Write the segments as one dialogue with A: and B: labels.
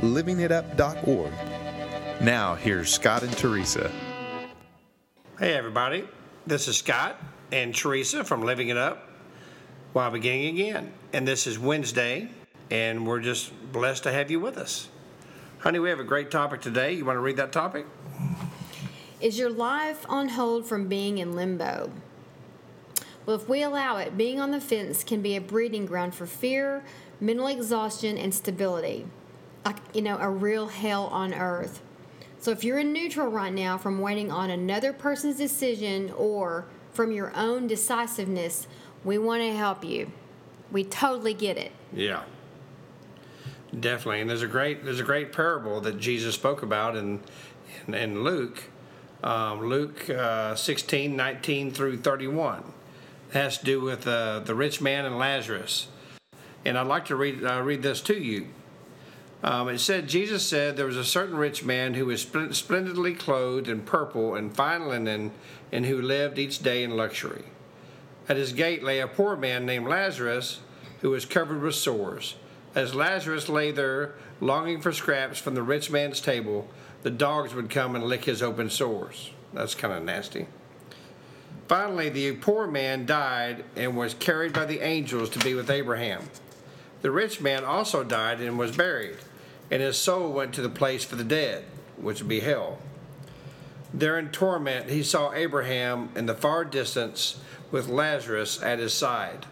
A: livingitup.org. Now, here's Scott and Teresa.
B: Hey, everybody. This is Scott and Teresa from Living It Up while beginning again. And this is Wednesday, and we're just blessed to have you with us. Honey, we have a great topic today. You want to read that topic?
C: Is your life on hold from being in limbo? Well, if we allow it, being on the fence can be a breeding ground for fear, mental exhaustion, and stability. Like, you know, a real hell on earth. So if you're in neutral right now from waiting on another person's decision or from your own decisiveness, we want to help you. We totally get it.
B: Yeah. Definitely. And there's a great there's a great parable that Jesus spoke about in in, in Luke. Um, Luke uh, 16, 19 through 31. It has to do with uh, the rich man and Lazarus. And I'd like to read, uh, read this to you. Um, it said, Jesus said, There was a certain rich man who was splendidly clothed in purple and fine linen, and who lived each day in luxury. At his gate lay a poor man named Lazarus, who was covered with sores. As Lazarus lay there, longing for scraps from the rich man's table, the dogs would come and lick his open sores. That's kind of nasty. Finally, the poor man died and was carried by the angels to be with Abraham. The rich man also died and was buried, and his soul went to the place for the dead, which would be hell. There in torment, he saw Abraham in the far distance with Lazarus at his side.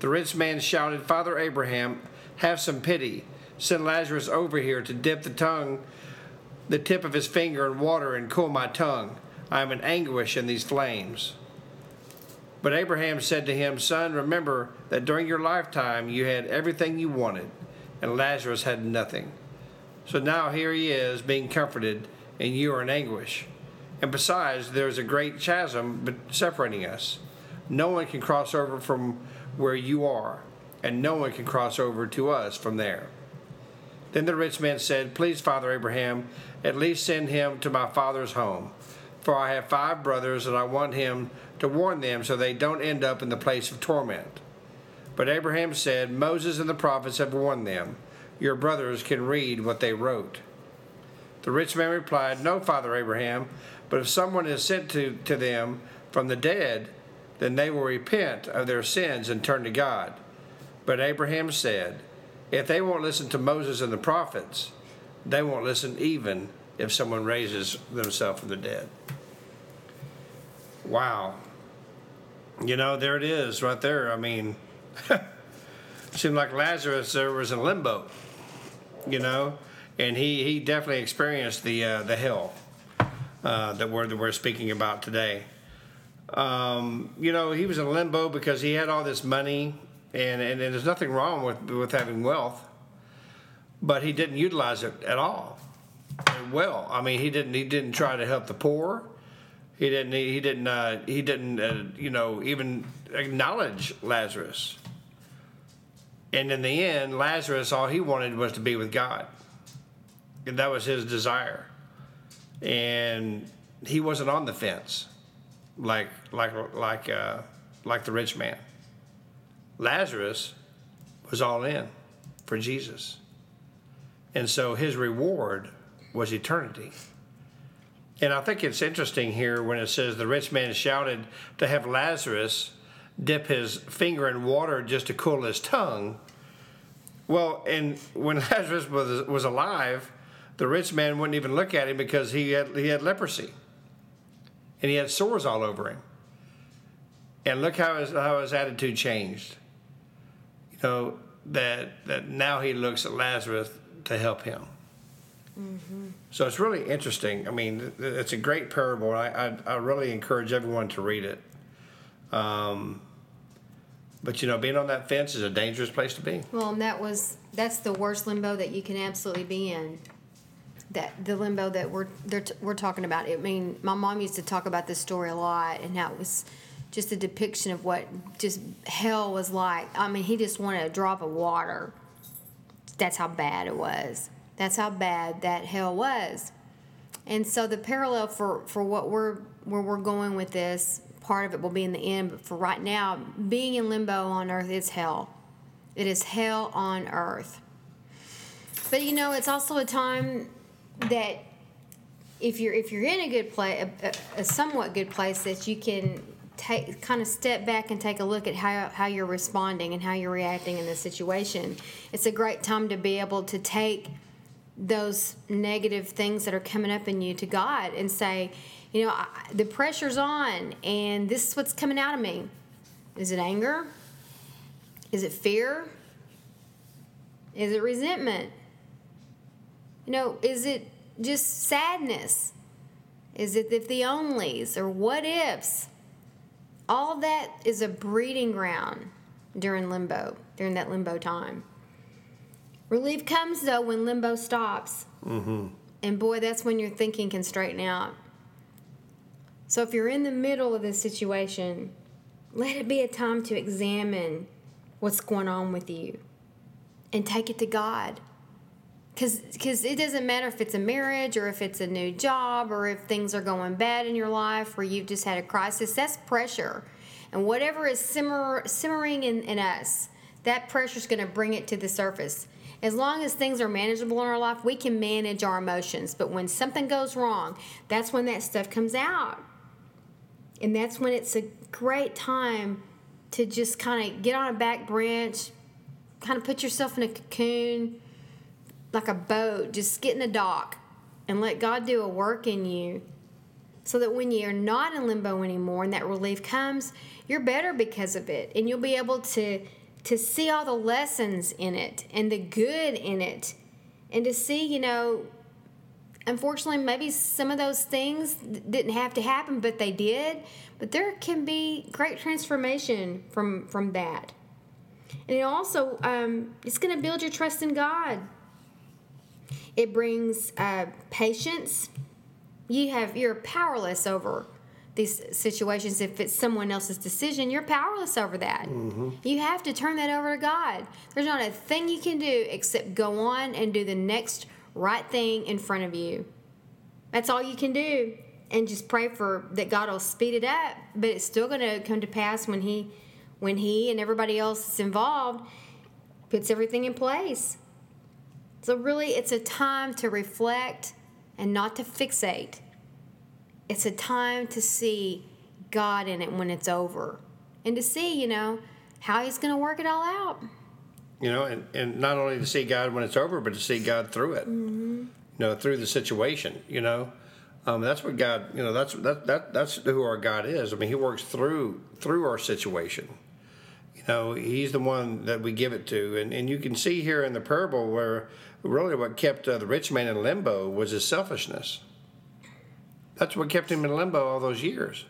B: The rich man shouted, Father Abraham, have some pity. Send Lazarus over here to dip the tongue, the tip of his finger in water and cool my tongue. I am in anguish in these flames. But Abraham said to him, Son, remember that during your lifetime you had everything you wanted, and Lazarus had nothing. So now here he is being comforted, and you are in anguish. And besides, there is a great chasm separating us. No one can cross over from where you are, and no one can cross over to us from there. Then the rich man said, Please, Father Abraham, at least send him to my father's home. For I have five brothers, and I want him to warn them so they don't end up in the place of torment. But Abraham said, Moses and the prophets have warned them. Your brothers can read what they wrote. The rich man replied, No, Father Abraham, but if someone is sent to, to them from the dead, then they will repent of their sins and turn to God. But Abraham said, If they won't listen to Moses and the prophets, they won't listen even if someone raises themselves from the dead. Wow. You know, there it is right there. I mean, seemed like Lazarus there was in limbo, you know, and he, he definitely experienced the, uh, the hell uh, that, we're, that we're speaking about today. Um, you know, he was in limbo because he had all this money, and, and, and there's nothing wrong with, with having wealth, but he didn't utilize it at all. Well, I mean, he didn't he didn't try to help the poor. He didn't he didn't uh, he didn't uh, you know even acknowledge Lazarus. And in the end, Lazarus all he wanted was to be with God. And that was his desire. And he wasn't on the fence like like like uh, like the rich man. Lazarus was all in for Jesus. And so his reward was eternity. And I think it's interesting here when it says the rich man shouted to have Lazarus dip his finger in water just to cool his tongue. Well, and when Lazarus was, was alive, the rich man wouldn't even look at him because he had, he had leprosy and he had sores all over him. And look how his, how his attitude changed. You know, that, that now he looks at Lazarus to help him. Mm-hmm. So it's really interesting. I mean, it's a great parable. I, I, I really encourage everyone to read it. Um, but you know, being on that fence is a dangerous place to be.
C: Well, and that was that's the worst limbo that you can absolutely be in. that the limbo that we're t- we're talking about. I mean, my mom used to talk about this story a lot, and how it was just a depiction of what just hell was like. I mean, he just wanted a drop of water. That's how bad it was. That's how bad that hell was. And so the parallel for for what we're where we're going with this part of it will be in the end, but for right now, being in limbo on earth is hell. It is hell on earth. But you know, it's also a time that if you're if you're in a good place, a, a, somewhat good place, that you can take kind of step back and take a look at how how you're responding and how you're reacting in this situation. It's a great time to be able to take those negative things that are coming up in you to God and say, you know, I, the pressure's on, and this is what's coming out of me. Is it anger? Is it fear? Is it resentment? You know, is it just sadness? Is it if the onlys or what ifs? All that is a breeding ground during limbo, during that limbo time. Relief comes though when limbo stops. Mm-hmm. And boy, that's when your thinking can straighten out. So if you're in the middle of this situation, let it be a time to examine what's going on with you and take it to God. Because it doesn't matter if it's a marriage or if it's a new job or if things are going bad in your life or you've just had a crisis, that's pressure. And whatever is simmer, simmering in, in us, that pressure is going to bring it to the surface. As long as things are manageable in our life, we can manage our emotions. But when something goes wrong, that's when that stuff comes out. And that's when it's a great time to just kind of get on a back branch, kind of put yourself in a cocoon, like a boat, just get in a dock and let God do a work in you so that when you're not in limbo anymore and that relief comes, you're better because of it. And you'll be able to to see all the lessons in it and the good in it and to see, you know, unfortunately maybe some of those things didn't have to happen but they did. But there can be great transformation from from that. And it also um, it's going to build your trust in god. It brings uh, patience. You have you're powerless over these situations if it's someone else's decision. You're powerless over that. Mm-hmm. you have to turn that over to god. There's not a thing you can do except go on and do the next right thing in front of you. That's all you can do and just pray for that god will speed it up but it's still going to come to pass when he when he and everybody else that's involved puts everything in place. So really it's a time to reflect and not to fixate. It's a time to see God in it when it's over and to see, you know, how He's going to work it all out.
B: You know, and, and not only to see God when it's over, but to see God through it. Mm-hmm. You know, through the situation. You know, um, that's what God. You know, that's that that that's who our God is. I mean, He works through through our situation. You know, He's the one that we give it to, and and you can see here in the parable where really what kept uh, the rich man in limbo was his selfishness. That's what kept him in limbo all those years.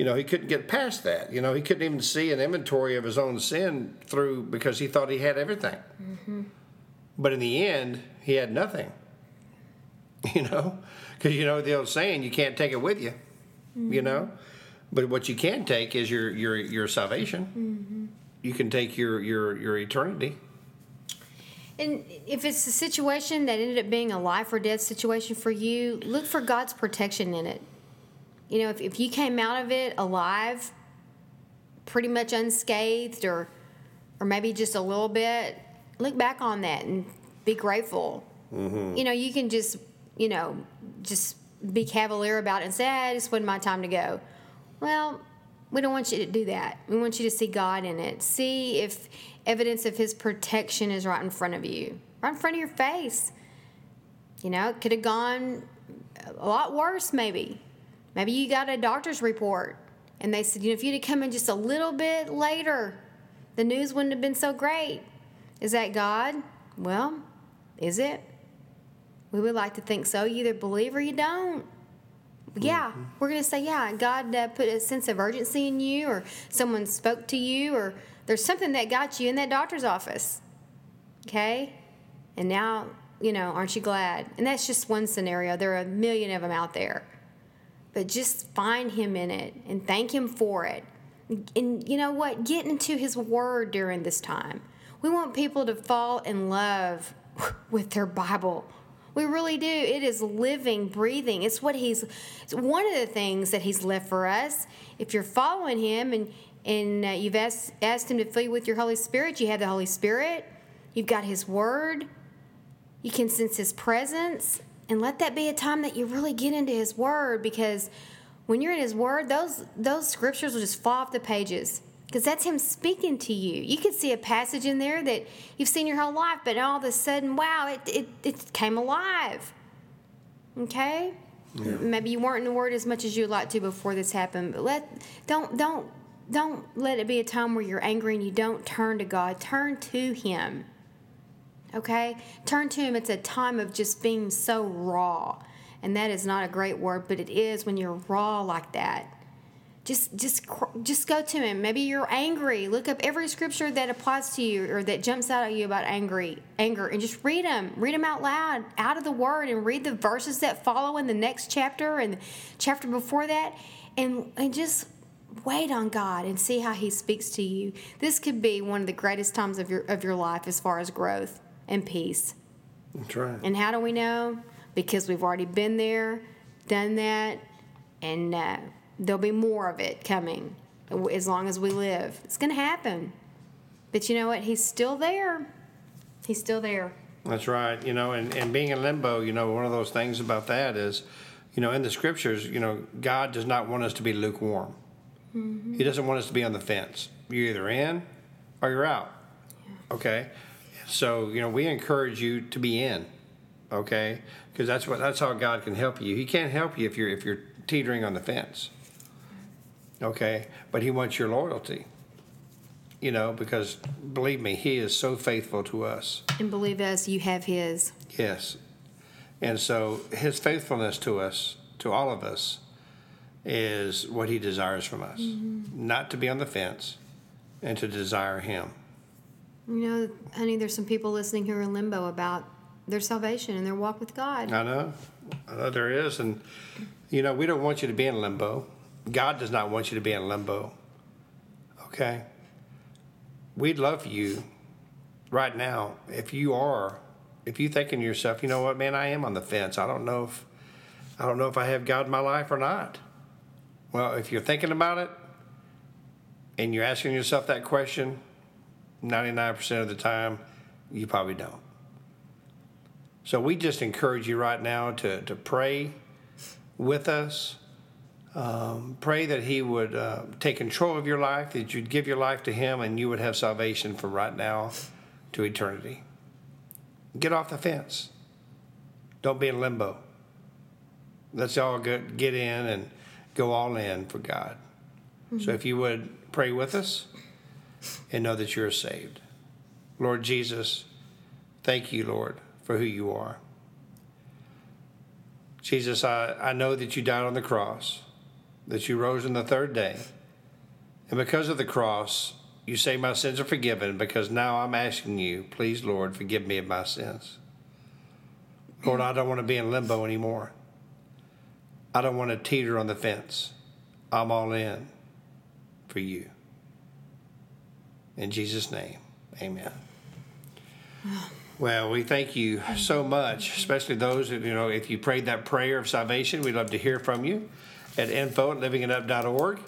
B: You know, he couldn't get past that. You know, he couldn't even see an inventory of his own sin through because he thought he had everything. Mm-hmm. But in the end, he had nothing. You know, because you know the old saying, you can't take it with you. Mm-hmm. You know, but what you can take is your your your salvation. Mm-hmm. You can take your your your eternity.
C: And if it's a situation that ended up being a life or death situation for you, look for God's protection in it. You know, if, if you came out of it alive, pretty much unscathed, or or maybe just a little bit, look back on that and be grateful. Mm-hmm. You know, you can just you know just be cavalier about it and say, ah, "This wasn't my time to go." Well, we don't want you to do that. We want you to see God in it. See if evidence of His protection is right in front of you, right in front of your face. You know, it could have gone a lot worse, maybe. Maybe you got a doctor's report and they said, you know, if you'd have come in just a little bit later, the news wouldn't have been so great. Is that God? Well, is it? We would like to think so. You either believe or you don't yeah, mm-hmm. we're going to say, yeah, God uh, put a sense of urgency in you, or someone spoke to you, or there's something that got you in that doctor's office. Okay? And now you know, aren't you glad? And that's just one scenario. There are a million of them out there. But just find Him in it and thank Him for it. And you know what? Get into His Word during this time. We want people to fall in love with their Bible. We really do. It is living, breathing. It's what He's. It's one of the things that He's left for us. If you're following Him and and uh, you've asked asked Him to fill you with your Holy Spirit, you have the Holy Spirit. You've got His Word. You can sense His presence, and let that be a time that you really get into His Word because when you're in His Word, those those scriptures will just fall off the pages because that's Him speaking to you. You could see a passage in there that you've seen your whole life, but all of a sudden, wow, it it, it came alive. Okay.
A: Yeah.
C: Maybe you weren't in the Word as much as you'd like to before this happened, but let don't don't don't let it be a time where you're angry and you don't turn to God. Turn to Him. Okay? Turn to Him. It's a time of just being so raw. And that is not a great word, but it is when you're raw like that. Just, just, just go to him. Maybe you're angry. Look up every scripture that applies to you or that jumps out at you about angry, anger, and just read them. Read them out loud, out of the Word, and read the verses that follow in the next chapter and chapter before that, and and just wait on God and see how He speaks to you. This could be one of the greatest times of your of your life as far as growth and peace.
B: That's right.
C: And how do we know? Because we've already been there, done that, and uh, there'll be more of it coming as long as we live. It's going to happen. But you know what? He's still there. He's still there.
B: That's right. You know, and, and being in limbo, you know, one of those things about that is, you know, in the scriptures, you know, God does not want us to be lukewarm. He doesn't want us to be on the fence. You're either in or you're out. Okay? So, you know, we encourage you to be in. Okay? Because that's what that's how God can help you. He can't help you if you're if you're teetering on the fence. Okay? But he wants your loyalty. You know, because believe me, he is so faithful to us.
C: And believe us, you have His.
B: Yes. And so his faithfulness to us, to all of us, is what he desires from us. Mm-hmm. Not to be on the fence and to desire him.
C: You know, honey, there's some people listening who are in limbo about their salvation and their walk with God.
B: I know. I know there is. And, you know, we don't want you to be in limbo. God does not want you to be in limbo. Okay? We'd love you right now if you are, if you thinking to yourself, you know what, man, I am on the fence. I don't know if, I don't know if I have God in my life or not. Well, if you're thinking about it and you're asking yourself that question, 99% of the time, you probably don't. So we just encourage you right now to, to pray with us. Um, pray that He would uh, take control of your life, that you'd give your life to Him, and you would have salvation from right now to eternity. Get off the fence. Don't be in limbo. Let's all get, get in and go all in for God. So if you would pray with us and know that you're saved. Lord Jesus, thank you, Lord, for who you are. Jesus, I, I know that you died on the cross, that you rose on the third day. And because of the cross, you say my sins are forgiven because now I'm asking you, please, Lord, forgive me of my sins. Lord, I don't want to be in limbo anymore. I don't want to teeter on the fence. I'm all in for you. In Jesus' name, amen. Well, we thank you so much, especially those that, you know, if you prayed that prayer of salvation, we'd love to hear from you at info at livingitup.org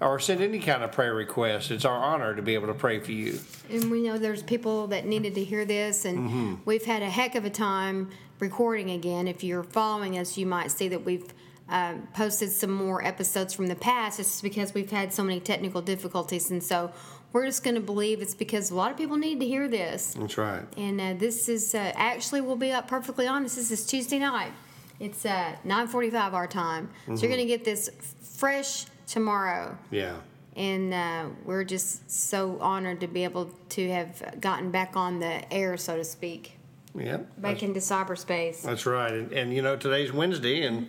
B: or send any kind of prayer request. It's our honor to be able to pray for you.
C: And we know there's people that needed to hear this, and we've had a heck of a time recording again. If you're following us, you might see that we've um, posted some more episodes from the past. It's because we've had so many technical difficulties, and so we're just going to believe it's because a lot of people need to hear this.
B: That's right.
C: And uh, this is uh, actually, we'll be up perfectly honest. This is Tuesday night. It's uh, 9:45 our time, so you're going to get this fresh tomorrow
B: Yeah.
C: and uh, we're just so honored to be able to have gotten back on the air, so to speak,
B: Yeah.
C: back into cyberspace.
B: That's right, and, and you know today's Wednesday, and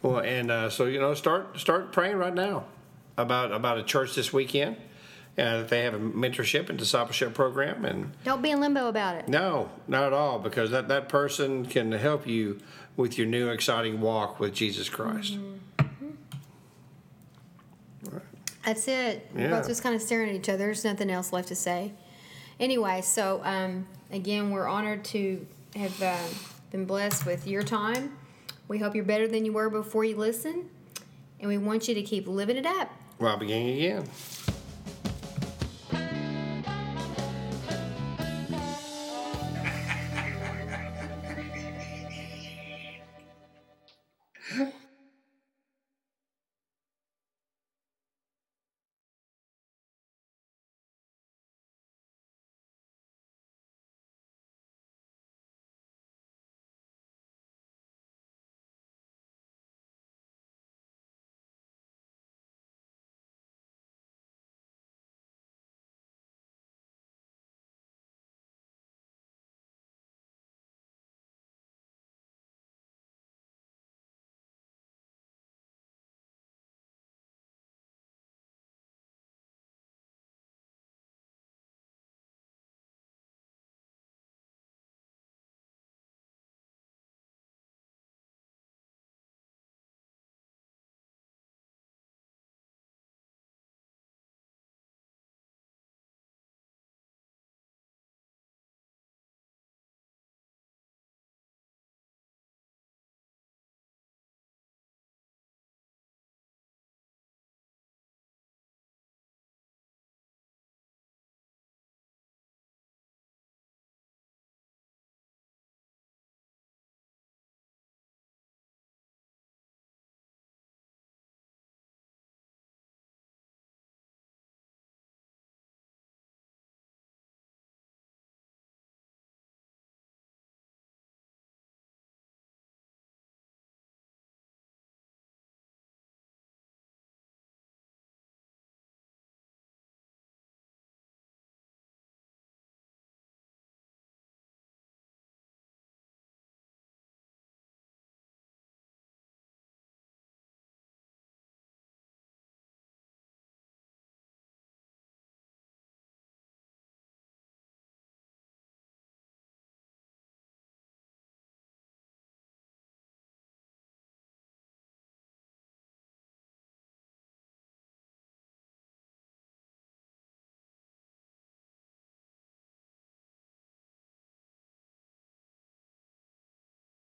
B: well, and uh, so you know start start praying right now about about a church this weekend. Uh, that they have a mentorship and discipleship program. And
C: Don't be in limbo about it.
B: no, not at all, because that, that person can help you with your new exciting walk with Jesus Christ.
C: That's it. We're both just kind of staring at each other. There's nothing else left to say. Anyway, so um, again, we're honored to have uh, been blessed with your time. We hope you're better than you were before you listen, and we want you to keep living it up.
B: Well, beginning again.